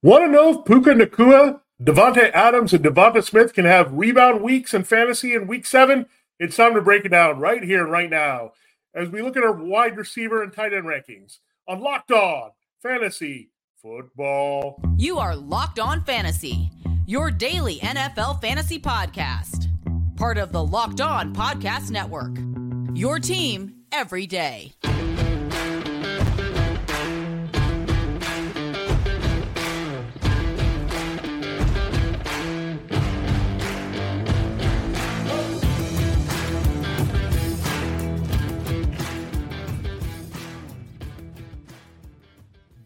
Want to know if Puka Nacua, Davante Adams, and Devonta Smith can have rebound weeks in fantasy in week seven? It's time to break it down right here, right now, as we look at our wide receiver and tight end rankings on Locked On Fantasy Football. You are Locked On Fantasy, your daily NFL fantasy podcast, part of the Locked On Podcast Network. Your team every day.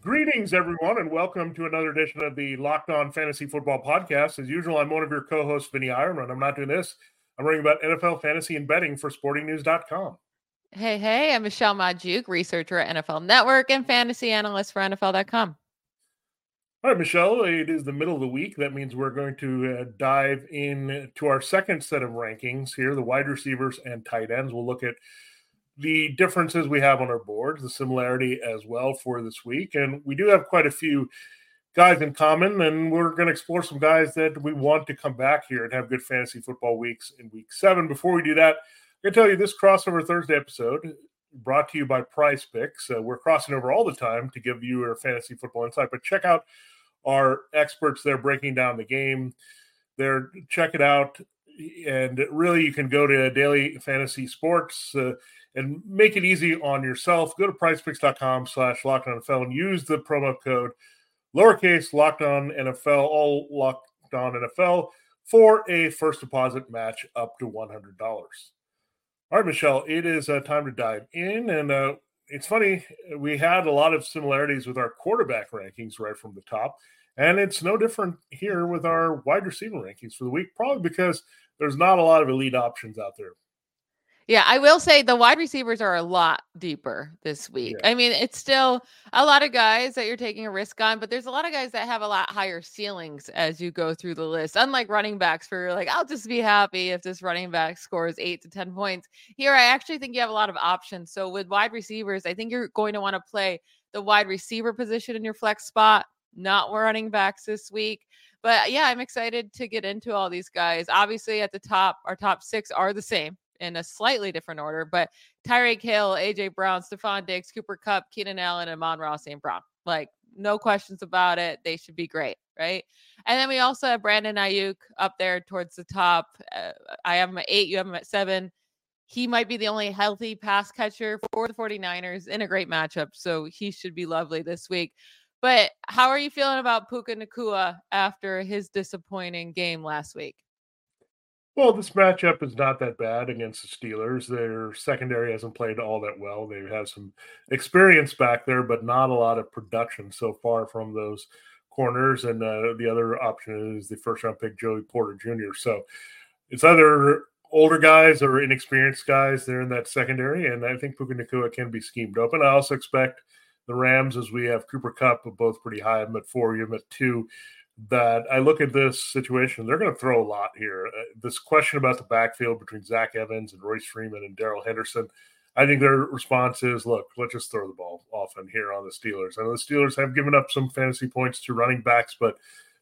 Greetings, everyone, and welcome to another edition of the Locked On Fantasy Football Podcast. As usual, I'm one of your co hosts, Vinny Ironman. I'm not doing this. I'm writing about NFL fantasy and betting for sportingnews.com. Hey, hey, I'm Michelle Magdziuk, researcher at NFL Network and fantasy analyst for NFL.com. All right, Michelle, it is the middle of the week. That means we're going to uh, dive in to our second set of rankings here the wide receivers and tight ends. We'll look at the differences we have on our boards, the similarity as well for this week. And we do have quite a few guys in common, and we're going to explore some guys that we want to come back here and have good fantasy football weeks in week seven. Before we do that, I can tell you this crossover Thursday episode brought to you by Prize Picks. Uh, we're crossing over all the time to give you a fantasy football insight, but check out our experts there breaking down the game. There, check it out. And really, you can go to Daily Fantasy Sports. Uh, and make it easy on yourself. Go to prizepicks.com slash locked on NFL and use the promo code lowercase locked on NFL, all locked on NFL for a first deposit match up to $100. All right, Michelle, it is uh, time to dive in. And uh, it's funny, we had a lot of similarities with our quarterback rankings right from the top. And it's no different here with our wide receiver rankings for the week, probably because there's not a lot of elite options out there. Yeah, I will say the wide receivers are a lot deeper this week. Yeah. I mean, it's still a lot of guys that you're taking a risk on, but there's a lot of guys that have a lot higher ceilings as you go through the list. Unlike running backs, where you're like, I'll just be happy if this running back scores eight to 10 points. Here, I actually think you have a lot of options. So with wide receivers, I think you're going to want to play the wide receiver position in your flex spot, not running backs this week. But yeah, I'm excited to get into all these guys. Obviously, at the top, our top six are the same in a slightly different order, but Tyreek Hill, AJ Brown, Stefon Diggs, Cooper Kupp, Keenan Allen, and Amon-Ra St. Brown. Like, no questions about it. They should be great, right? And then we also have Brandon Aiyuk up there towards the top. Uh, I have him at eight, you have him at seven. He might be the only healthy pass catcher for the 49ers in a great matchup. So he should be lovely this week. But how are you feeling about Puka Nacua after his disappointing game last week? Well, this matchup is not that bad against the Steelers. Their secondary hasn't played all that well. They have some experience back there, but not a lot of production so far from those corners. And uh, the other option is the first round pick, Joey Porter Jr. So it's either older guys or inexperienced guys there in that secondary. And I think Puka Nacua can be schemed open. I also expect the Rams, as we have Cooper Kupp, both pretty high. I'm at four, you're at two that I look at this situation, they're going to throw a lot here. Uh, this question about the backfield between Zach Evans and Royce Freeman and Darrell Henderson, I think their response is, look, let's just throw the ball often here on the Steelers. I know the Steelers have given up some fantasy points to running backs, but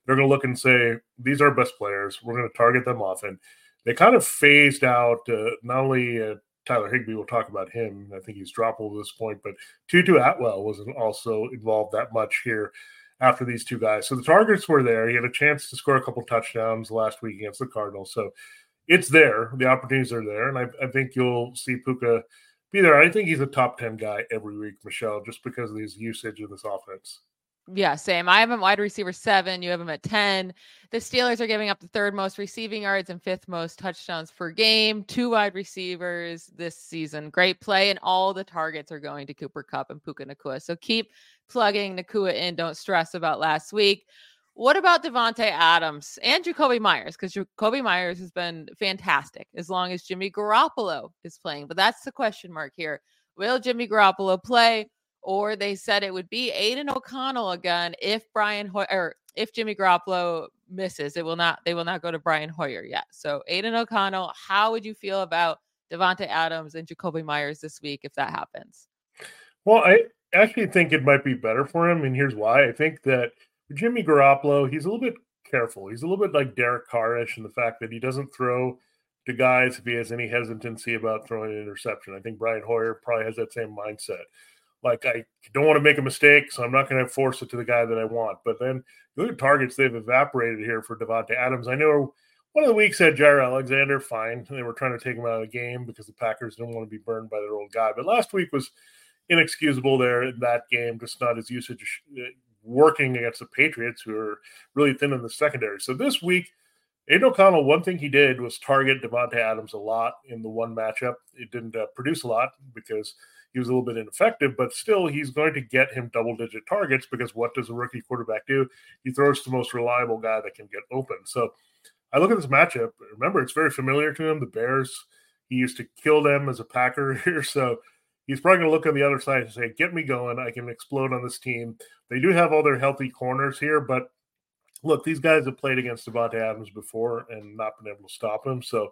they're going to look and say, these are best players. We're going to target them often. They kind of phased out uh, not only uh, Tyler Higbee. we'll talk about him. I think he's droppable at this point, but Tutu Atwell wasn't also involved that much here after these two guys. So the targets were there. He had a chance to score a couple touchdowns last week against the Cardinals. So it's there. The opportunities are there. And I, I think you'll see Puka be there. I think he's a top 10 guy every week, Michelle, just because of his usage in this offense. Yeah, same. I have him wide receiver seven. You have him at 10. The Steelers are giving up the third most receiving yards and fifth most touchdowns per game. Two wide receivers this season. Great play, and all the targets are going to Cooper Kupp and Puka Nacua. So keep plugging Nacua in. Don't stress about last week. What about Davante Adams and Jakobi Meyers? Because Jakobi Meyers has been fantastic as long as Jimmy Garoppolo is playing. But that's the question mark here. Will Jimmy Garoppolo play? Or they said it would be Aidan O'Connell again if Brian Hoyer or if Jimmy Garoppolo misses. It will not. They will not go to Brian Hoyer yet. So Aidan O'Connell, how would you feel about Davante Adams and Jakobi Meyers this week if that happens? Well, I actually think it might be better for him, and here's why. I think that Jimmy Garoppolo, he's a little bit careful. He's a little bit like Derek Carrish in the fact that he doesn't throw to guys if he has any hesitancy about throwing an interception. I think Brian Hoyer probably has that same mindset. Like I don't want to make a mistake, so I'm not going to force it to the guy that I want. But then look at targets they've evaporated here for Davante Adams. I know one of the weeks had Jaire Alexander, fine. They were trying to take him out of the game because the Packers didn't want to be burned by their old guy. But last week was inexcusable there in that game, just not his usage uh, working against the Patriots, who are really thin in the secondary. So this week, Aidan O'Connell, one thing he did was target Davante Adams a lot in the one matchup. It didn't uh, produce a lot because he was a little bit ineffective, but still, he's going to get him double digit targets because what does a rookie quarterback do? He throws to the most reliable guy that can get open. So I look at this matchup. Remember, it's very familiar to him. The Bears, he used to kill them as a Packer here. So he's probably going to look on the other side and say, Get me going. I can explode on this team. They do have all their healthy corners here, but look, these guys have played against Davante Adams before and not been able to stop him. So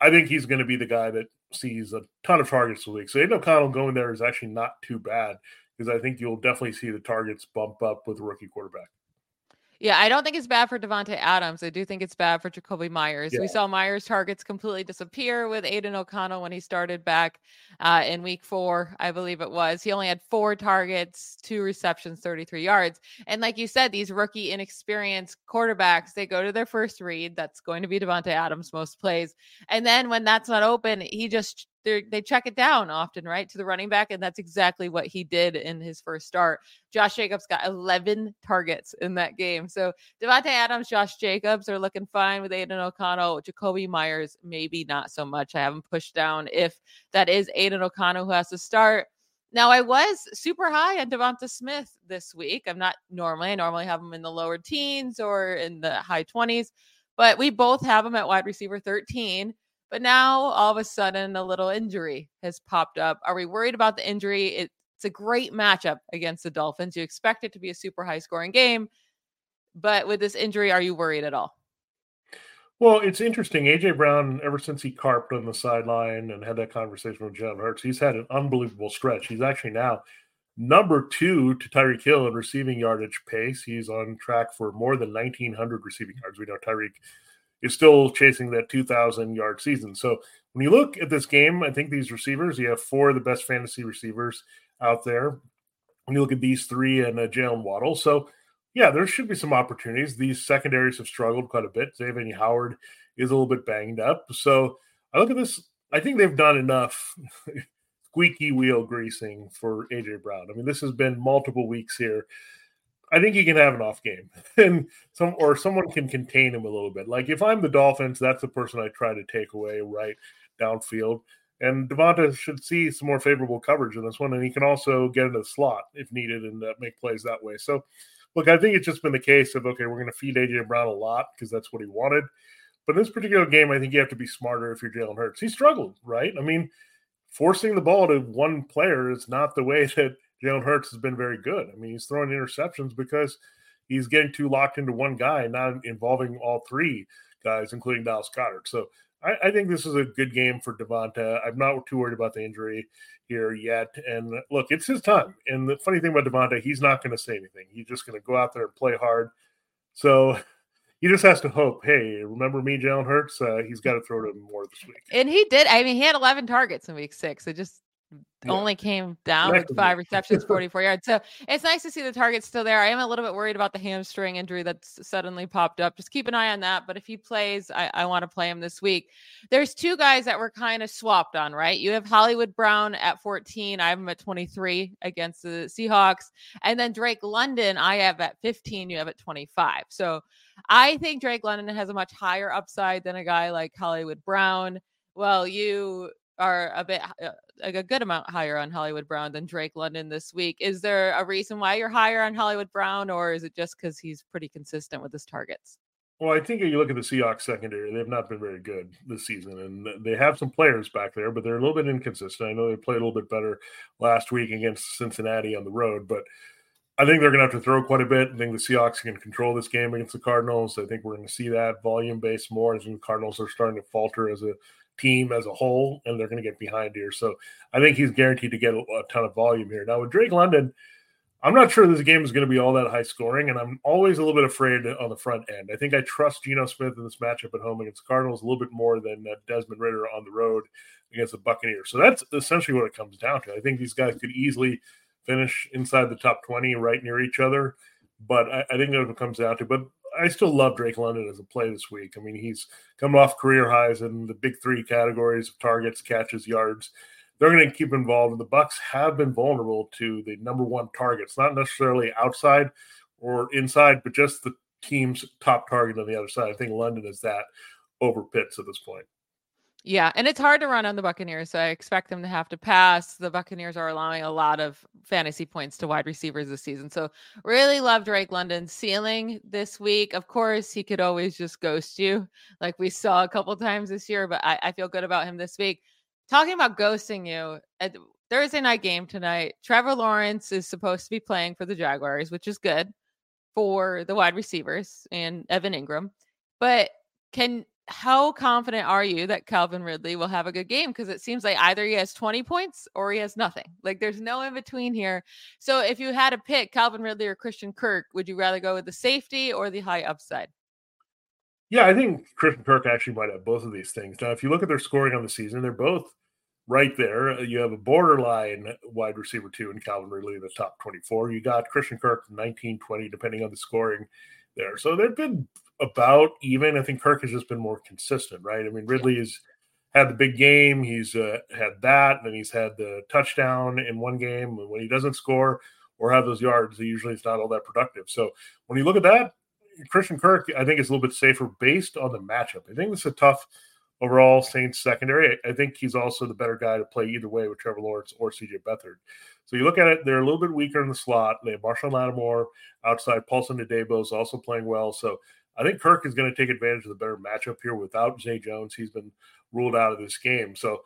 I think he's going to be the guy that sees a ton of targets a week. So Aidan O'Connell going there is actually not too bad because I think you'll definitely see the targets bump up with rookie quarterback. Yeah, I don't think it's bad for Davante Adams. I do think it's bad for Jakobi Meyers. Yeah. We saw Meyers' targets completely disappear with Aidan O'Connell when he started back uh, in week four, I believe it was. He only had four targets, two receptions, 33 yards. And like you said, these rookie inexperienced quarterbacks, they go to their first read. That's going to be Davante Adams most plays. And then when that's not open, he just they check it down often, right, to the running back, and that's exactly what he did in his first start. Josh Jacobs got 11 targets in that game. So Davante Adams, Josh Jacobs are looking fine with Aidan O'Connell. Jakobi Meyers, maybe not so much. I haven't pushed down if that is Aidan O'Connell who has to start. Now, I was super high on Devonta Smith this week. I'm not normally, I normally have him in the lower teens or in the high 20s, but we both have him at wide receiver 13. But now all of a sudden, a little injury has popped up. Are we worried about the injury? It's a great matchup against the Dolphins. You expect it to be a super high scoring game. But with this injury, are you worried at all? Well, it's interesting. AJ Brown, ever since he carped on the sideline and had that conversation with Jalen Hurts, he's had an unbelievable stretch. He's actually now number two to Tyreek Hill in receiving yardage pace. He's on track for more than 1,900 receiving yards. We know Tyreek is still chasing that 2,000 yard season. So when you look at this game, I think these receivers, you have four of the best fantasy receivers out there. When you look at these three and uh, Jaylen Waddle, so yeah, there should be some opportunities. These secondaries have struggled quite a bit. Xavier Howard is a little bit banged up. So I look at this. I think they've done enough squeaky wheel greasing for AJ Brown. I mean, this has been multiple weeks here I think he can have an off game, and some or someone can contain him a little bit. Like if I'm the Dolphins, that's the person I try to take away right downfield. And Devonta should see some more favorable coverage in this one, and he can also get into the slot if needed and uh, make plays that way. So, look, I think it's just been the case of okay, we're going to feed AJ Brown a lot because that's what he wanted. But in this particular game, I think you have to be smarter if you're Jalen Hurts. He struggled, right? I mean, forcing the ball to one player is not the way that Jalen Hurts has been very good. I mean, he's throwing interceptions because he's getting too locked into one guy, not involving all three guys, including Dallas Goedert. So I, I think this is a good game for Devonta. I'm not too worried about the injury here yet. And look, it's his time. And the funny thing about Devonta, he's not going to say anything. He's just going to go out there and play hard. So he just has to hope. Hey, remember me, Jalen Hurts? Uh, he's got to throw to him more this week. And he did. I mean, he had 11 targets in week six. It just yeah. only came down with five receptions, 44 yards. So it's nice to see the target still there. I am a little bit worried about the hamstring injury that's suddenly popped up. Just keep an eye on that. But if he plays, I, I want to play him this week. There's two guys that were kind of swapped on, right? You have Hollywood Brown at 14. I have him at 23 against the Seahawks. And then Drake London, I have at 15. You have at 25. So I think Drake London has a much higher upside than a guy like Hollywood Brown. Well, you are a bit uh, like a good amount higher on Hollywood Brown than Drake London this week. Is there a reason why you're higher on Hollywood Brown, or is it just because he's pretty consistent with his targets? Well, I think if you look at the Seahawks secondary, they've not been very good this season, and they have some players back there, but they're a little bit inconsistent. I know they played a little bit better last week against Cincinnati on the road, but I think they're going to have to throw quite a bit. I think the Seahawks can control this game against the Cardinals. I think we're going to see that volume based more as the Cardinals are starting to falter as a team as a whole, and they're going to get behind here. So I think he's guaranteed to get a, a, ton of volume here. Now with Drake London, I'm not sure this game is going to be all that high scoring, and I'm always a little bit afraid on the front end. I think I trust Geno Smith in this matchup at home against Cardinals a little bit more than uh, Desmond Ridder on the road against the Buccaneers. So that's essentially what it comes down to. I think these guys could easily finish inside the top 20, right near each other. But I, I think that's what it comes down to. But I still love Drake London as a play this week. I mean, he's coming off career highs in the big three categories of targets, catches, yards they're going to keep involved. And the Bucks have been vulnerable to the number one targets, not necessarily outside or inside, but just the team's top target on the other side. I think London is that over Pitts at this point. Yeah, and it's hard to run on the Buccaneers, so I expect them to have to pass. The Buccaneers are allowing a lot of fantasy points to wide receivers this season. So, really love Drake London's ceiling this week. Of course, he could always just ghost you, like we saw a couple times this year, but I, I feel good about him this week talking about ghosting you uh, at Thursday night game tonight, Trevor Lawrence is supposed to be playing for the Jaguars, which is good for the wide receivers and Evan Engram. But can how confident are you that Calvin Ridley will have a good game? Because it seems like either he has 20 points or he has nothing. Like there's no in between here. So if you had to pick Calvin Ridley or Christian Kirk, would you rather go with the safety or the high upside? Yeah, I think Christian Kirk actually might have both of these things. Now, if you look at their scoring on the season, they're both right there. Uh, you have a borderline wide receiver two in Calvin Ridley in the top 24. You got Christian Kirk 19, 20, depending on the scoring there. So they've been about even. I think Kirk has just been more consistent, right? I mean, Ridley has had the big game. He's uh, had that, and then he's had the touchdown in one game. And when he doesn't score or have those yards, he usually is not all that productive. So when you look at that, Christian Kirk, I think, is a little bit safer based on the matchup. I think this is a tough overall Saints secondary. I think he's also the better guy to play either way with Trevor Lawrence or CJ Beathard. So you look at it, they're a little bit weaker in the slot. They have Marshon Lattimore outside. Paulson Adebo is also playing well. So I think Kirk is going to take advantage of the better matchup here without Zay Jones. He's been ruled out of this game. So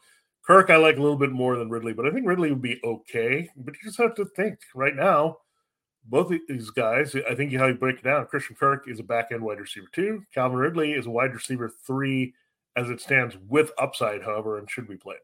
Kirk, I like a little bit more than Ridley, but I think Ridley would be okay. But you just have to think right now both of these guys, I think how you break it down, Christian Kirk is a back end wide receiver two. Calvin Ridley is a wide receiver three as it stands with upside, however, and should be played.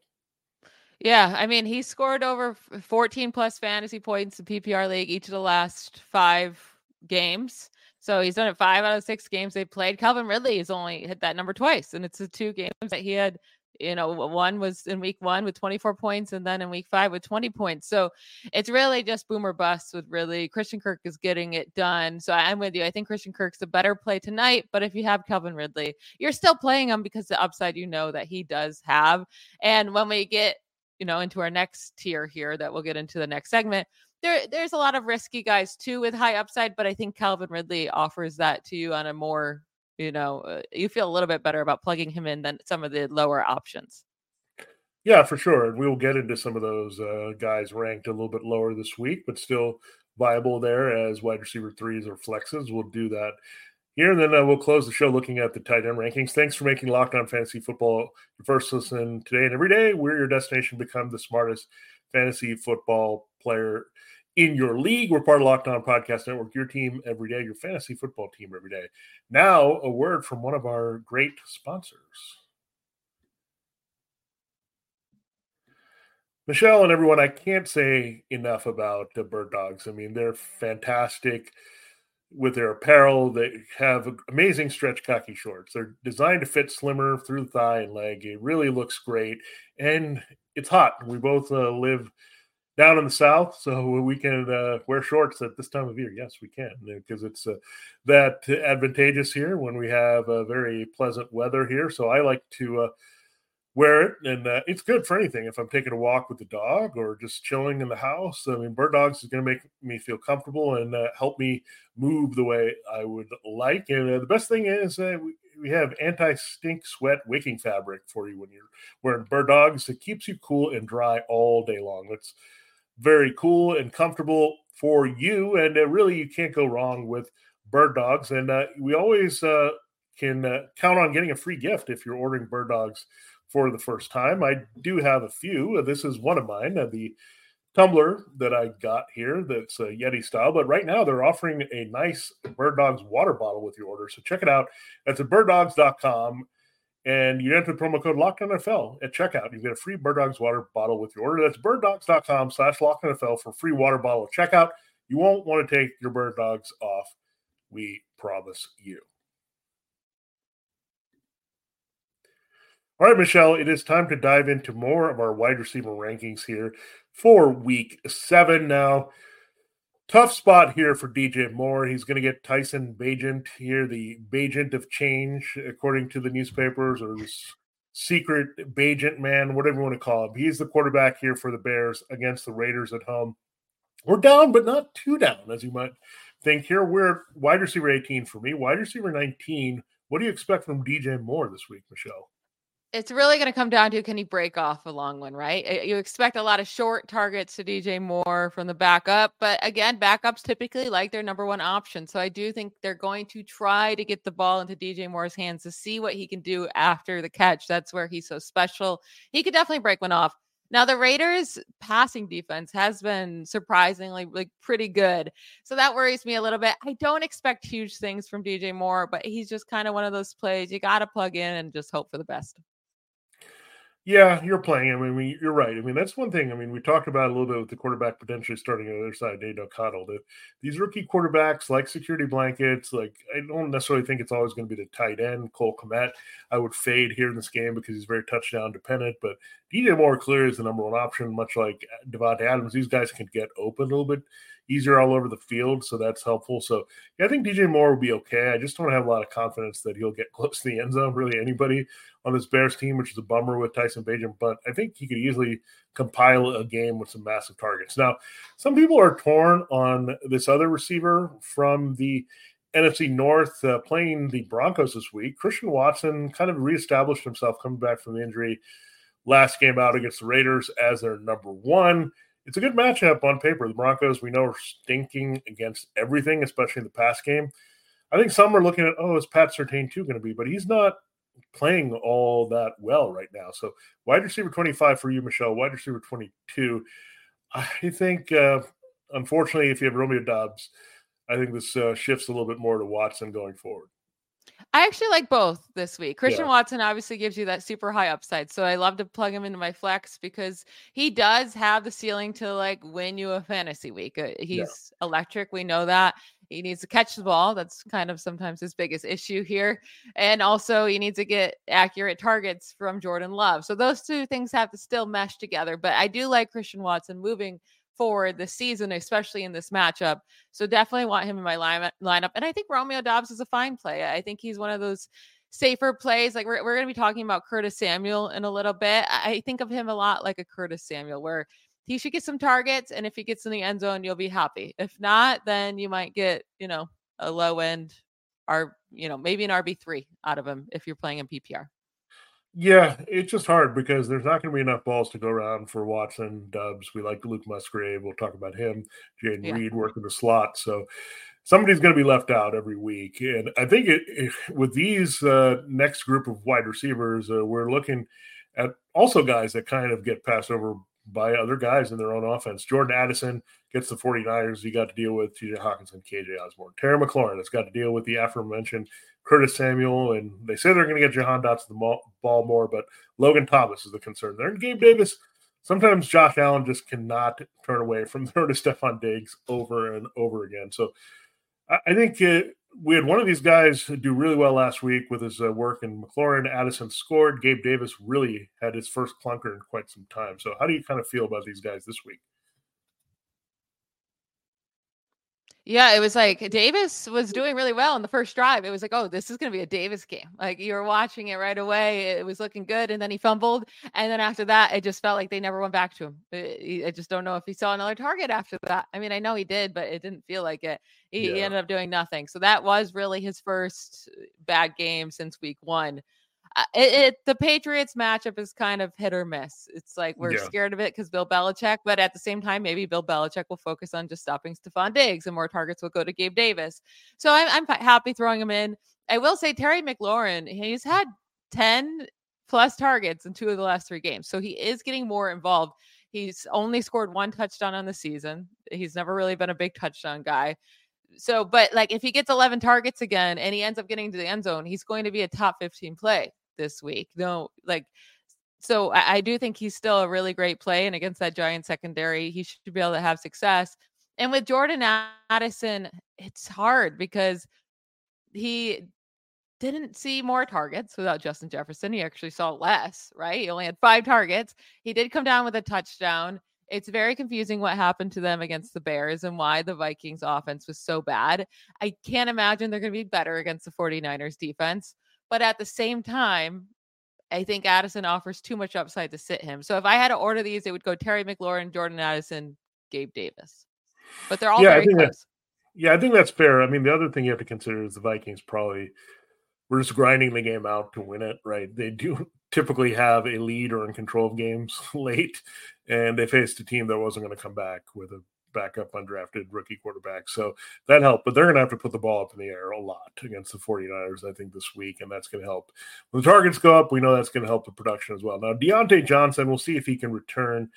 Yeah, I mean, he scored over 14 plus fantasy points in PPR league each of the last five games. So he's done it five out of six games they played. Calvin Ridley has only hit that number twice, and it's the two games that he had you know, one was in week one with 24 points and then in week five with 20 points. So it's really just boomer bust with really Christian Kirk is getting it done. So I'm with you. I think Christian Kirk's a better play tonight. But if you have Calvin Ridley, you're still playing him because the upside you know that he does have. And when we get, you know, into our next tier here that we'll get into the next segment, there, there's a lot of risky guys too with high upside, but I think Calvin Ridley offers that to you on a more you know, uh, you feel a little bit better about plugging him in than some of the lower options. Yeah, for sure. And we'll get into some of those uh, guys ranked a little bit lower this week, but still viable there as wide receiver threes or flexes. We'll do that here. And then uh, we'll close the show looking at the tight end rankings. Thanks for making Locked On Fantasy Football your first listen today and every day. We're your destination to become the smartest fantasy football player in your league. We're part of Locked On Podcast Network, your team every day, your fantasy football team every day. Now, a word from one of our great sponsors. Michelle and everyone, I can't say enough about the Bird Dogs. I mean, they're fantastic with their apparel. They have amazing stretch khaki shorts. They're designed to fit slimmer through the thigh and leg. It really looks great. And it's hot. We both uh, live – down in the south, so we can uh, wear shorts at this time of year. Yes, we can because it's uh, that advantageous here when we have a very pleasant weather here. So I like to uh, wear it, and uh, it's good for anything. If I'm taking a walk with the dog or just chilling in the house, I mean, Bird Dogs is going to make me feel comfortable and uh, help me move the way I would like. And uh, the best thing is we, we have anti-stink sweat wicking fabric for you when you're wearing bird dogs. It keeps you cool and dry all day long. It's very cool and comfortable for you. And uh, really, you can't go wrong with bird dogs. And uh, we always uh, can uh, count on getting a free gift if you're ordering bird dogs for the first time. I do have a few. This is one of mine, uh, the tumbler that I got here that's a Yeti style. But right now, they're offering a nice bird dogs water bottle with your order. So check it out. That's at birddogs.com and you enter the promo code LOCKEDONNFL at checkout. You get a free Bird Dogs water bottle with your order. That's birddogs.com slash LOCKEDONNFL for free water bottle checkout. You won't want to take your bird dogs off. We promise you. All right, Michelle, it is time to dive into more of our wide receiver rankings here for week seven now. Tough spot here for DJ Moore. He's going to get Tyson Bagent here, the Bagent of change, according to the newspapers, or this secret Bagent man, whatever you want to call him. He's the quarterback here for the Bears against the Raiders at home. We're down, but not too down, as you might think. Here, we're wide receiver 18 for me, wide receiver 19. What do you expect from DJ Moore this week, Michelle? It's really going to come down to can he break off a long one, right? Eh, you expect a lot of short targets to DJ Moore from the backup, but again, backups typically like their number one option. So I do think they're going to try to get the ball into DJ Moore's hands to see what he can do after the catch. That's where he's so special. He could definitely break one off. Now the Raiders passing defense has been surprisingly like pretty good. So that worries me a little bit. I don't expect huge things from DJ Moore, but he's just kind of one of those plays you got to plug in and just hope for the best. Yeah, you're playing. I mean, you're right. I mean, that's one thing. I mean, we talked about a little bit with the quarterback potentially starting on the other side, Dave O'Connell. That these rookie quarterbacks like security blankets. Like, I don't necessarily think it's always going to be the tight end, Cole Kmet. I would fade here in this game because he's very touchdown dependent. But DJ Moore clear is the number one option, much like uh, Davante Adams. These guys can get open a little bit easier all over the field, so that's helpful. So yeah, I think DJ Moore will be okay. I just don't have a lot of confidence that he'll get close to the end zone. Really, anybody on this Bears team, which is a bummer with Tyson Bagent, but I think he could easily compile a game with some massive targets. Now, some people are torn on this other receiver from the NFC North uh, playing the Broncos this week. Christian Watson kind of reestablished himself coming back from the injury last game out against the Raiders as their number one it's a good matchup on paper. The Broncos, we know, are stinking against everything, especially in the pass game. I think some are looking at, oh, is Pat Surtain too going to be? But he's not playing all that well right now. So wide receiver 25 for you, Michelle. Wide receiver 22. I think, uh, unfortunately, if you have Romeo Doubs, I think this uh, shifts a little bit more to Watson going forward. I actually like both this week. Christian yeah. Watson obviously gives you that super high upside. So I love to plug him into my flex because he does have the ceiling to like win you a fantasy week. Uh, he's yeah. electric. We know that. He needs to catch the ball. That's kind of sometimes his biggest issue here. And also, he needs to get accurate targets from Jordan Love. So, those two things have to still mesh together. But I do like Christian Watson moving forward this season, especially in this matchup. So definitely want him in my line, lineup. And I think Romeo Doubs is a fine play. I think he's one of those safer plays. Like we're, we're going to be talking about Curtis Samuel in a little bit. I think of him a lot like a Curtis Samuel, where he should get some targets. And if he gets in the end zone, you'll be happy. If not, then you might get, you know, a low end, or, you know, maybe an RB3 out of him if you're playing in PPR. Yeah, it's just hard because there's not going to be enough balls to go around for Watson, Doubs. We like Luke Musgrave. We'll talk about him. Jayden yeah. Reed working the slot. So somebody's going to be left out every week. And I think it, it, with these uh, next group of wide receivers, uh, we're looking at also guys that kind of get passed over by other guys in their own offense. Jordan Addison gets the 49ers. You got to deal with TJ Hockenson, KJ Osborn. Terry McLaurin has got to deal with the aforementioned Curtis Samuel, and they say they're going to get Jahan Dotson the ball more, but Logan Thomas is the concern there. And Gabe Davis, sometimes Josh Allen just cannot turn away from throwing to Stefon Diggs over and over again. So I think it, we had one of these guys do really well last week with his uh, work, and McLaurin Addison scored. Gabe Davis really had his first clunker in quite some time. So, how do you kind of feel about these guys this week? Yeah, it was like Davis was doing really well in the first drive. It was like, oh, this is going to be a Davis game. Like you were watching it right away. It was looking good. And then he fumbled. And then after that, it just felt like they never went back to him. I just don't know if he saw another target after that. I mean, I know he did, but it didn't feel like it. He, yeah. he ended up doing nothing. So that was really his first uh, bad game since week one it, it, the Patriots matchup is kind of hit or miss. It's like we're yeah. scared of it because Bill Belichick, but at the same time, maybe Bill Belichick will focus on just stopping Stefon Diggs and more targets will go to Gabe Davis. So I'm, I'm happy throwing him in. I will say Terry McLaurin, he's had 10 plus targets in two of the last three games. So he is getting more involved. He's only scored one touchdown on the season. He's never really been a big touchdown guy so but like if he gets 11 targets again and he ends up getting to the end zone he's going to be a top 15 play this week. No, like so I, I, do think he's still a really great play. And against that giant secondary, he should be able to have success. And with Jordan Addison, it's hard because he didn't see more targets without Justin Jefferson. He actually saw less, right? He only had five targets. He did come down with a touchdown. It's very confusing what happened to them against the Bears and why the Vikings offense was so bad. I can't imagine they're going to be better against the 49ers defense. But at the same time, I think Addison offers too much upside to sit him. So if I had to order these, it would go Terry McLaurin, Jordan Addison, Gabe Davis. But they're all yeah, very close. Yeah, I think that's fair. I mean, the other thing you have to consider is the Vikings probably were just grinding the game out to win it, right? They do typically have a lead or in control of games late, and they faced a team that wasn't going to come back with a backup undrafted rookie quarterback. So that helped, but they're going to have to put the ball up in the air a lot against the 49ers, I think, this week, and that's going to help. When the targets go up, we know that's going to help the production as well. Now, Diontae Johnson, we'll see if he can return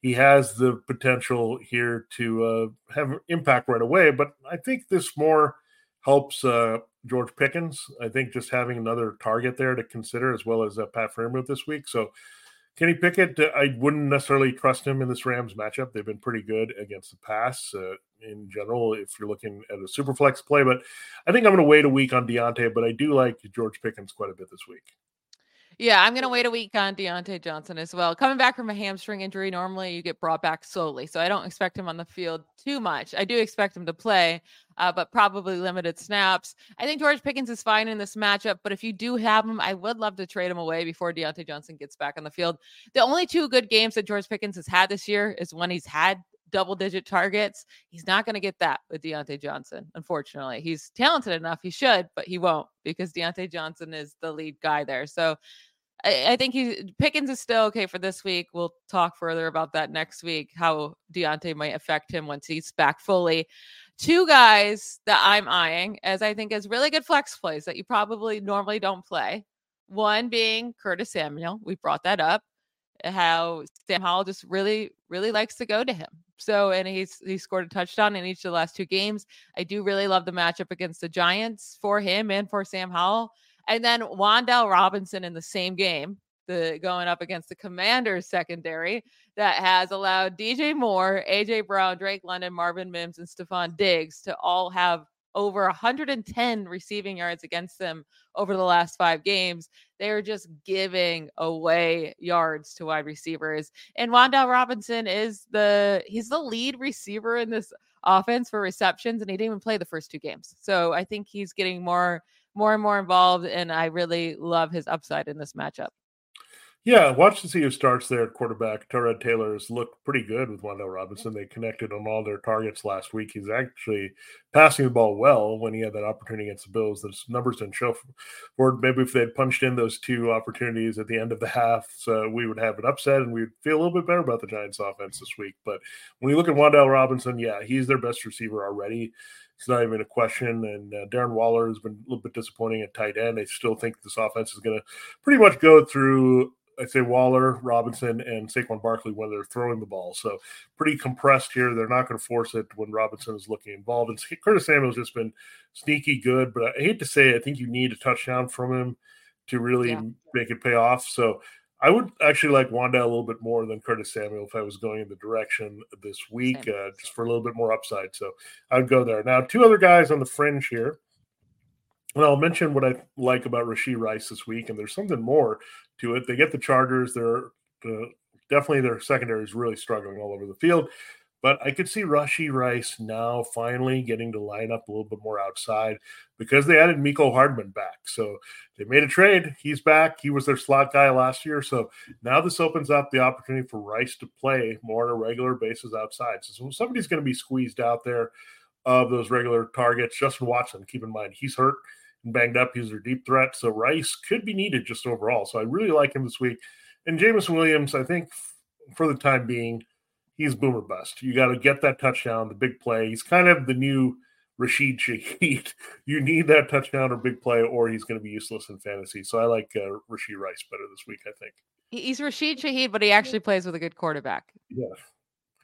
he has the potential here to uh, have impact right away. But I think this more helps uh, George Pickens. I think just having another target there to consider, as well as uh, Pat Freiermuth this week. So Kenny Pickett, uh, I wouldn't necessarily trust him in this Rams matchup. They've been pretty good against the pass uh, in general. If you're looking at a super flex play, but I think I'm going to wait a week on Diontae. But I do like George Pickens quite a bit this week. Yeah, I'm gonna wait a week on Diontae Johnson as well. Coming back from a hamstring injury, normally you get brought back slowly, so I don't expect him on the field too much. I do expect him to play, uh, but probably limited snaps. I think George Pickens is fine in this matchup, but if you do have him, I would love to trade him away before Diontae Johnson gets back on the field. The only two good games that George Pickens has had this year is when he's had double digit targets. He's not going to get that with Diontae Johnson, unfortunately. He's talented enough. He should, but he won't because Diontae Johnson is the lead guy there. So I, think he Pickens is still okay for this week. We'll talk further about that next week, how Diontae might affect him once he's back fully. Two guys that I'm eyeing as I think is really good flex plays that you probably normally don't play. One being Curtis Samuel. We brought that up. How Sam Howell just really, really likes to go to him. So, and he's he scored a touchdown in each of the last two games. I do really love the matchup against the Giants for him and for Sam Howell. And then Wan'Dale Robinson in the same game, the going up against the Commanders secondary that has allowed DJ Moore, AJ Brown, Drake London, Marvin Mims, and Stefon Diggs to all have over 110 receiving yards against them over the last five games. They're just giving away yards to wide receivers. And Wan'Dale Robinson is the he's the lead receiver in this offense for receptions, and he didn't even play the first two games. So I think he's getting more more and more involved, and I really love his upside in this matchup. Yeah, watch to see who starts there at quarterback. Tyrod Taylor has looked pretty good with Wan'Dale Robinson. They connected on all their targets last week. He's actually passing the ball well when he had that opportunity against the Bills. Those numbers didn't show for. Maybe if they'd punched in those two opportunities at the end of the half, so we would have an upset and we'd feel a little bit better about the Giants offense this week. But when you look at Wan'Dale Robinson, yeah, he's their best receiver already. It's not even a question. And uh, Darren Waller has been a little bit disappointing at tight end. I still think this offense is going to pretty much go through I'd say Waller, Robinson, and Saquon Barkley when they're throwing the ball. So pretty compressed here. They're not going to force it when Robinson is looking involved. And Curtis Samuel's just been sneaky good, but I hate to say, it, I think you need a touchdown from him to really yeah. make it pay off. So I would actually like Wanda a little bit more than Curtis Samuel if I was going in the direction this week, uh, just for a little bit more upside. So I would go there. Now, two other guys on the fringe here. And I'll mention what I like about Rashee Rice this week, and there's something more to it. They get the Chargers. They're uh, definitely their secondary is really struggling all over the field. But I could see Rashee Rice now finally getting to line up a little bit more outside because they added Mecole Hardman back. So they made a trade. He's back. He was their slot guy last year. So now this opens up the opportunity for Rice to play more on a regular basis outside. So somebody's going to be squeezed out there of those regular targets. Justin Watson, keep in mind, he's hurt and banged up. He's their deep threat. So Rice could be needed just overall. So I really like him this week. And Jameson Williams, I think for the time being, he's boomer bust. You got to get that touchdown, the big play. He's kind of the new Rashid Shaheed. you need that touchdown or big play, or he's going to be useless in fantasy. So I like uh, Rashee Rice better this week. I think he's Rashid Shaheed, but he actually plays with a good quarterback. Yeah,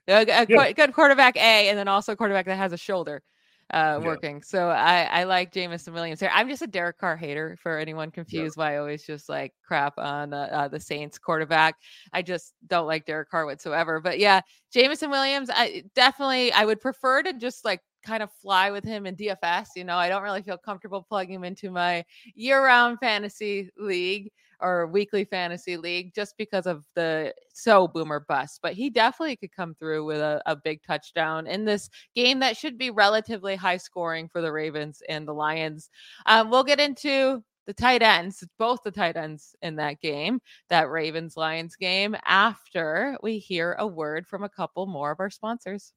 a, a yeah. good quarterback A, and then also quarterback that has a shoulder. Uh, working. Yeah. So I, I like Jameson Williams here. I'm just a Derek Carr hater for anyone confused yeah. why I always just like crap on uh, uh, the Saints quarterback. I just don't like Derek Carr whatsoever. But yeah, Jameson Williams, I definitely I would prefer to just like kind of fly with him in DFS. You know, I don't really feel comfortable plugging him into my year round fantasy league or weekly fantasy league just because of the so boomer bust. But he definitely could come through with a, a big touchdown in this game that should be relatively high scoring for the Ravens and the Lions. Um, we'll get into the tight ends, both the tight ends in that game, that Ravens Lions game, after we hear a word from a couple more of our sponsors.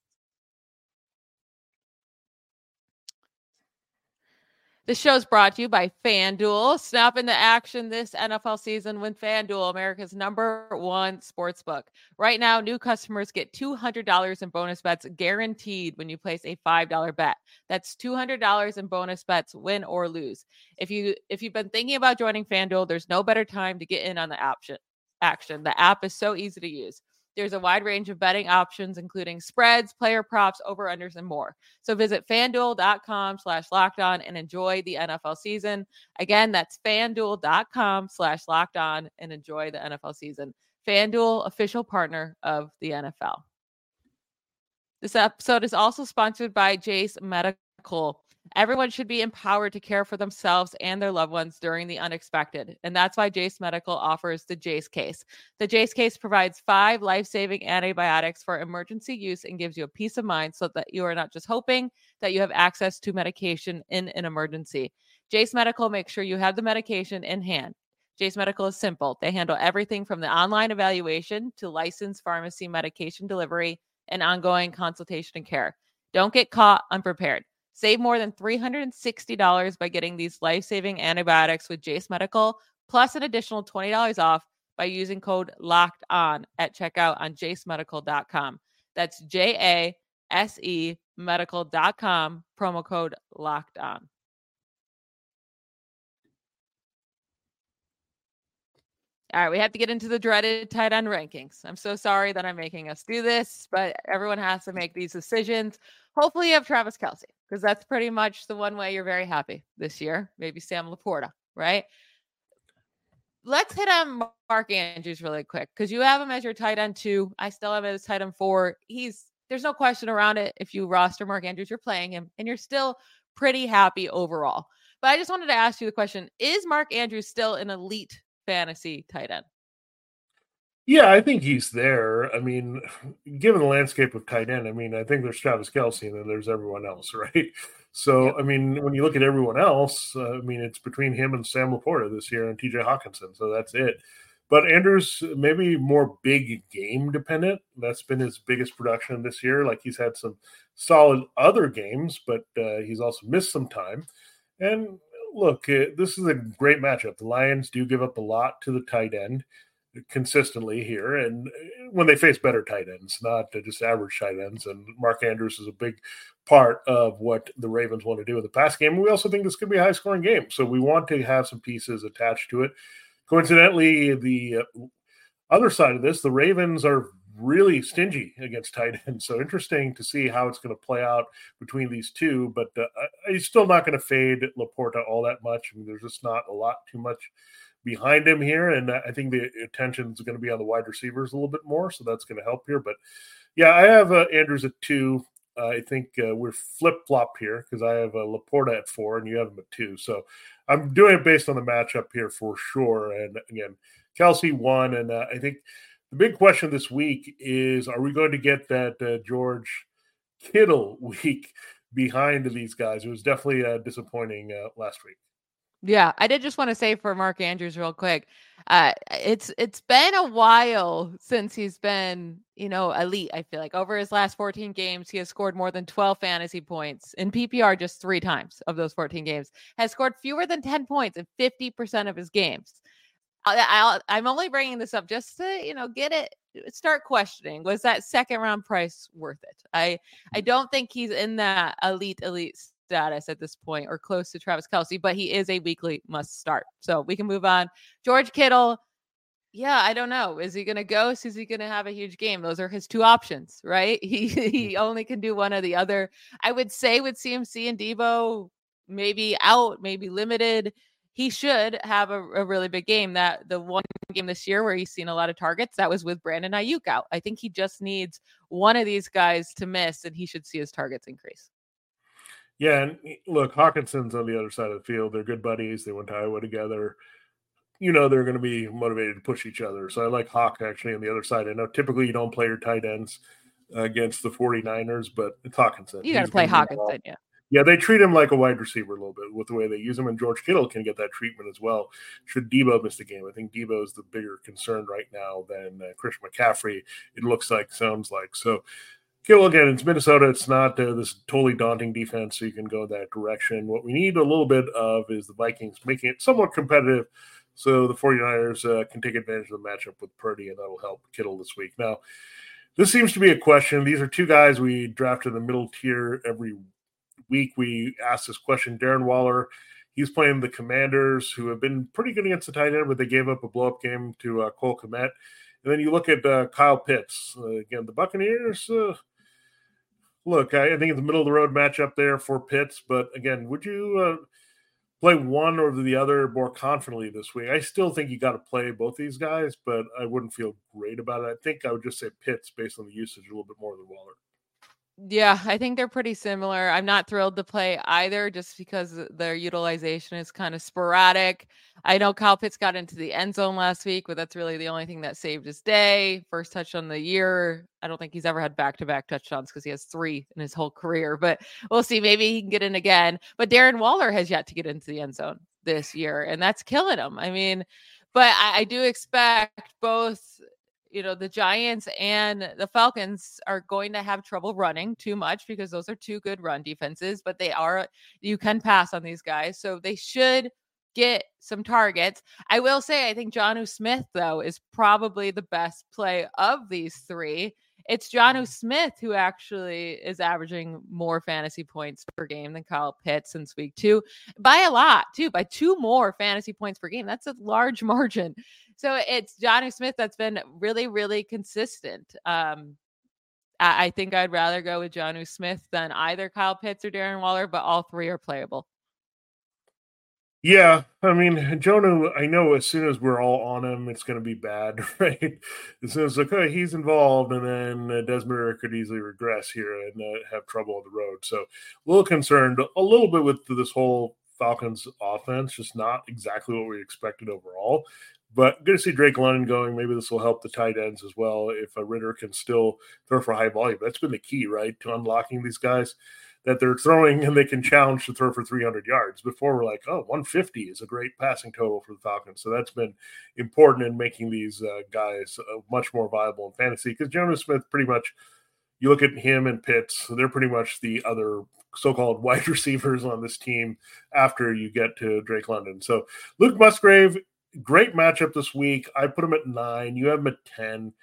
This show is brought to you by FanDuel. Snap into action this NFL season with FanDuel, America's number one sports book. Right now, new customers get $200 in bonus bets guaranteed when you place a $5 bet. That's $200 in bonus bets, win or lose. If you if you've been thinking about joining FanDuel, there's no better time to get in on the action. Action. The app is so easy to use. There's a wide range of betting options, including spreads, player props, over-unders, and more. So visit fanduel.com slash locked on and enjoy the NFL season. Again, that's fanduel.com slash locked on and enjoy the NFL season. FanDuel, official partner of the NFL. This episode is also sponsored by Jase Medical. Everyone should be empowered to care for themselves and their loved ones during the unexpected. And that's why Jase Medical offers the Jase case. The Jase case provides five life saving antibiotics for emergency use and gives you a peace of mind so that you are not just hoping that you have access to medication in an emergency. Jase Medical makes sure you have the medication in hand. Jase Medical is simple. They handle everything from the online evaluation to licensed pharmacy medication delivery and ongoing consultation and care. Don't get caught unprepared. Save more than $360 by getting these life saving antibiotics with Jase Medical, plus an additional $20 off by using code locked on at checkout on jasemedical.com. That's J A S E medical.com, promo code locked on. All right, we have to get into the dreaded tight end rankings. I'm so sorry that I'm making us do this, but everyone has to make these decisions. Hopefully, you have Travis Kelce because that's pretty much the one way you're very happy this year. Maybe Sam LaPorta, right? Let's hit on Mark Andrews really quick because you have him as your tight end two. I still have him as tight end four. He's there's no question around it. If you roster Mark Andrews, you're playing him and you're still pretty happy overall. But I just wanted to ask you the question Is Mark Andrews still an elite fantasy tight end? Yeah, I think he's there. I mean, given the landscape of tight end, I mean, I think there's Travis Kelce and then there's everyone else, right? So. I mean, when you look at everyone else, uh, I mean, it's between him and Sam LaPorta this year and TJ Hockenson. So that's it. But Andrews, maybe more big game dependent. That's been his biggest production this year. Like he's had some solid other games, but uh, he's also missed some time. And look, uh, this is a great matchup. The Lions do give up a lot to the tight end consistently here, and uh, when they face better tight ends, not just average tight ends. And Mark Andrews is a big part of what the Ravens want to do in the pass game. We also think this could be a high scoring game, so we want to have some pieces attached to it. Coincidentally, the uh, other side of this, the Ravens are really stingy against tight ends. So interesting to see how it's going to play out between these two. But uh, he's still not going to fade LaPorta all that much. I mean, there's just not a lot too much behind him here, and I think the attention is going to be on the wide receivers a little bit more, so that's going to help here. But yeah, I have uh, Andrews at two. Uh, I think uh, we're flip flop here because I have uh, LaPorta at four and you have him at two. So I'm doing it based on the matchup here for sure. And again, Kelce won, and uh, I think the big question this week is: Are we going to get that uh, George Kittle week behind these guys? It was definitely uh, disappointing uh, last week. Yeah, I did just want to say for Mark Andrews real quick. Uh it's it's been a while since he's been, you know, elite, I feel like. Over his last 14 games, he has scored more than 12 fantasy points in PPR just 3 times of those 14 games. Has scored fewer than 10 points in 50% of his games. I, am only bringing this up just to, you know, get it start questioning was that second round price worth it? I I don't think he's in that elite elite status at this point or close to Travis Kelce, but he is a weekly must start. So we can move on. George Kittle, yeah, I don't know. Is he going to ghost? Is he going to have a huge game? Those are his two options, right? He he mm. only can do one or the other. I would say with CMC and Deebo, maybe out, maybe limited. He should have a, a, really big game. That the one game this year where he's seen a lot of targets, that was with Brandon Aiyuk out. I think he just needs one of these guys to miss, and he should see his targets increase. Yeah, and eh, look, Hockenson's on the other side of the field. They're good buddies. They went to Iowa together you know they're going to be motivated to push each other. So I like Hawk actually on the other side. I know typically you don't play your tight ends uh, against the 49ers, but it's Hockenson. You got to play Hockenson, yeah. Yeah, they treat him like a wide receiver a little bit with the way they use him, and George Kittle can get that treatment as well. Should Deebo miss the game, I think Deebo is the bigger concern right now than uh, Chris McCaffrey. It looks like, sounds like. So, Kittle again, it's Minnesota. It's not uh, this totally daunting defense, so you can go that direction. What we need a little bit of is the Vikings making it somewhat competitive so the 49ers uh, can take advantage of the matchup with Purdy, and that'll help Kittle this week. Now, this seems to be a question. These are two guys we draft in the middle tier every week. We asked this question. Darren Waller, he's playing the Commanders, who have been pretty good against the tight end, but they gave up a blow up game to uh, Cole Kmet. And then you look at uh, Kyle Pitts. Uh, again, the Buccaneers. Uh, look, I, I, think it's a middle of the road matchup there for Pitts. But again, would you uh, play one or the other more confidently this week. I still think you got to play both these guys, but I wouldn't feel great about it. I think I would just say Pitts based on the usage a little bit more than Waller. Yeah, I think they're pretty similar. I'm not thrilled to play either just because their utilization is kind of sporadic. I know Kyle Pitts got into the end zone last week, but that's really the only thing that saved his day. First touch on the year. I don't think he's ever had back to back touchdowns because he has three in his whole career, but we'll see. Maybe he can get in again. But Darren Waller has yet to get into the end zone this year, and that's killing him. I mean, but I, I do expect both you know the Giants and the Falcons are going to have trouble running too much because those are two good run defenses, but they are you can pass on these guys. So they should get some targets. I will say I think Jonnu Smith though is probably the best play of these 3. It's Jonnu Smith who actually is averaging more fantasy points per game than Kyle Pitts since week 2 by a lot, too, by two more fantasy points per game. That's a large margin. So it's Jonnu Smith that's been really, really consistent. Um, I, I think I'd rather go with Jonnu Smith than either Kyle Pitts or Darren Waller, but all three are playable. Yeah, I mean, Jonnu, I know as soon as we're all on him, it's going to be bad, right? As soon as, like, okay, he's involved, and then uh, Desmond could easily regress here and uh, have trouble on the road. So, a little concerned a little bit with this whole Falcons offense, just not exactly what we expected overall. But good to see Drake London going. Maybe this will help the tight ends as well if a Ridder can still throw for high volume. That's been the key, right, to unlocking these guys that they're throwing and they can challenge to throw for 300 yards. Before we're like, oh, 150 is a great passing total for the Falcons. So that's been important in making these uh, guys uh, much more viable in fantasy because Jonnu Smith pretty much. You look at him and Pitts; they're pretty much the other so-called wide receivers on this team after you get to Drake London. So Luke Musgrave great matchup this week. I put him at nine. You have him at 10.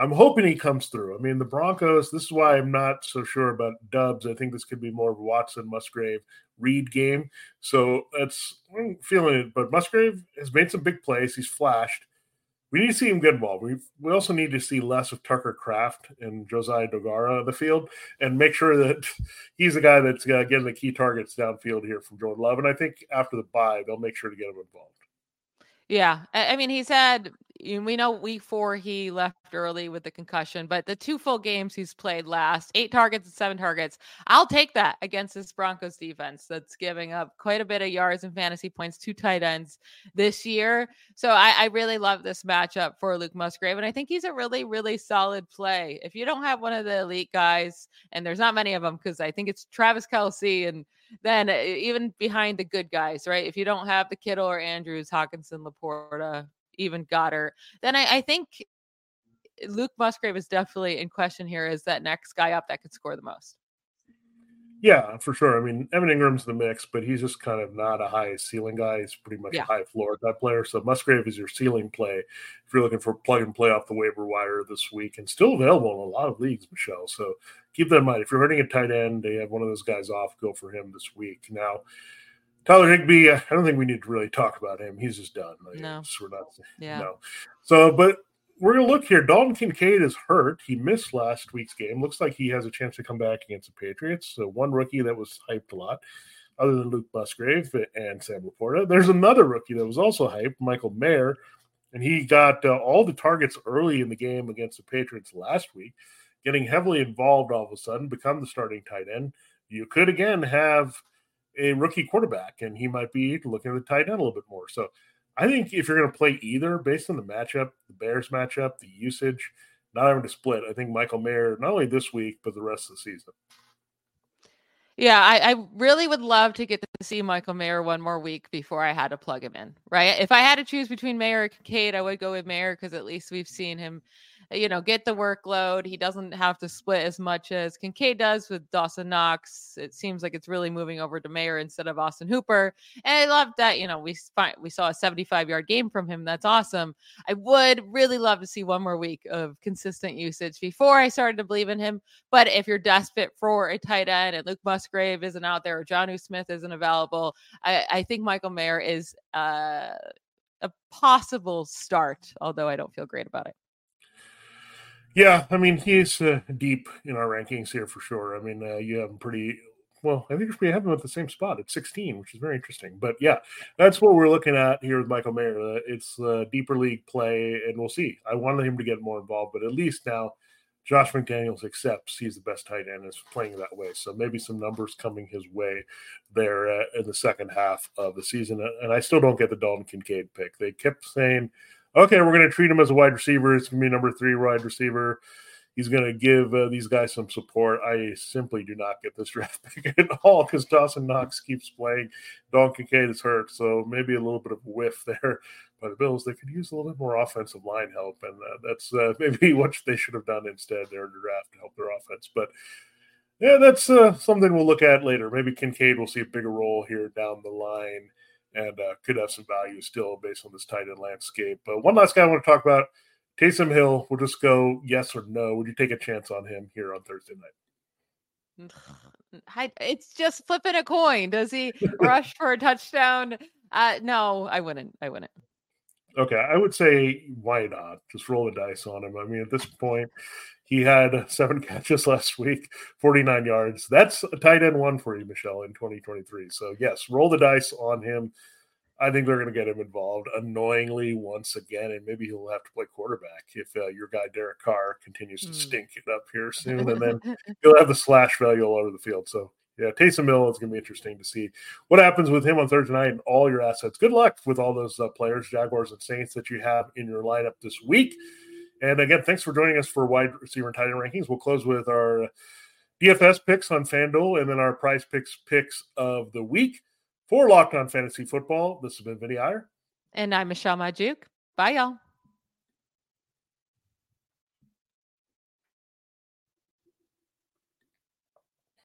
I'm hoping he comes through. I mean, the Broncos, this is why I'm not so sure about Doubs. I think this could be more of a Watson Musgrave Reed game. So that's I'm feeling it. But Musgrave has made some big plays. He's flashed. We need to see him get involved. We we also need to see less of Tucker Kraft and Josiah Deguara on the field and make sure that he's the guy that's getting the key targets downfield here from Jordan Love. And I think after the bye, they'll make sure to get him involved. Yeah. I mean, he's had, we know week four he left early with the concussion, but the two full games he's played last, eight targets and seven targets. I'll take that against this Broncos defense that's giving up quite a bit of yards and fantasy points to tight ends this year. So I, I really love this matchup for Luke Musgrave. And I think he's a really, really solid play. If you don't have one of the elite guys, and there's not many of them, because I think it's Travis Kelce and then uh, even behind the good guys, right? If you don't have the Kittle or Andrews, Hockenson, LaPorta, even Goedert, then I, I think Luke Musgrave is definitely in question here as that next guy up that could score the most. Yeah, for sure. I mean, Evan Engram's the mix, but he's just kind of not a high ceiling guy. He's pretty much yeah. a high floor type player. So Musgrave is your ceiling play if you're looking for plug and play off the waiver wire this week and still available in a lot of leagues, Michelle. So keep that in mind. If you're hurting a tight end, they have one of those guys off, go for him this week. Now, Tyler Higbee, I don't think we need to really talk about him. He's just done. Like, no, we're not. Yeah. No. So, but we're gonna look here. Dalton Kincaid is hurt. He missed last week's game. Looks like he has a chance to come back against the Patriots. So one rookie that was hyped a lot, other than Luke Musgrave and Sam LaPorta. There's another rookie that was also hyped, Michael Mayer, and he got uh, all the targets early in the game against the Patriots last week, getting heavily involved all of a sudden, become the starting tight end. You could again have a rookie quarterback, and he might be looking at the tight end a little bit more. So I think if you're going to play either based on the matchup, the Bears matchup, the usage, not having to split, I think Michael Mayer, not only this week, but the rest of the season. Yeah, I, I, really would love to get to see Michael Mayer one more week before I had to plug him in, right? If I had to choose between Mayer and Kincaid, I would go with Mayer because at least we've seen him you know, get the workload. He doesn't have to split as much as Kincaid does with Dawson Knox. It seems like it's really moving over to Mayer instead of Austin Hooper. And I love that, you know, we find, we saw a 75 yard game from him. That's awesome. I would really love to see one more week of consistent usage before I started to believe in him. But if you're desperate for a tight end and Luke Musgrave isn't out there or Jonnu Smith isn't available, I, I think Michael Mayer is uh, a possible start, although I don't feel great about it. Yeah, I mean he's uh, deep in our rankings here for sure. I mean uh, you have him pretty well. I think we have him at the same spot at 16, which is very interesting. But yeah, that's what we're looking at here with Michael Mayer. Uh, it's uh, deeper league play, and we'll see. I wanted him to get more involved, but at least now Josh McDaniels accepts he's the best tight end is playing that way. So maybe some numbers coming his way there uh, in the second half of the season. And I still don't get the Dalton Kincaid pick. They kept saying okay, we're going to treat him as a wide receiver. It's going to be number three wide receiver. He's going to give uh, these guys some support. I simply do not get this draft pick at all because Dawson Knox keeps playing. Don Kincaid is hurt, so maybe a little bit of whiff there by the Bills. They could use a little bit more offensive line help, and uh, that's uh, maybe what they should have done instead there in the draft to help their offense. But yeah, that's uh, something we'll look at later. Maybe Kincaid will see a bigger role here down the line and uh, could have some value still based on this tight end landscape. But one last guy I want to talk about, Taysom Hill. We'll just go yes or no. Would you take a chance on him here on Thursday night? It's just flipping a coin. Does he rush for a touchdown? Uh, no, I wouldn't. I wouldn't. Okay, I would say why not? Just roll the dice on him. I mean, at this point, he had seven catches last week, 49 yards. That's a tight end one for you, Michelle, in 2023. So, yes, roll the dice on him. I think they're going to get him involved annoyingly once again, and maybe he'll have to play quarterback if uh, your guy Derek Carr continues to mm. stink it up here soon, and then he'll have the slash value all over the field. So, yeah, Taysom Hill is going to be interesting to see what happens with him on Thursday night and all your assets. Good luck with all those uh, players, Jaguars and Saints, that you have in your lineup this week. And again, thanks for joining us for wide receiver and tight end rankings. We'll close with our DFS picks on FanDuel and then our PrizePicks picks of the week for Locked On Fantasy Football. This has been Vinnie Iyer. And I'm Michelle Magdziuk. Bye, y'all.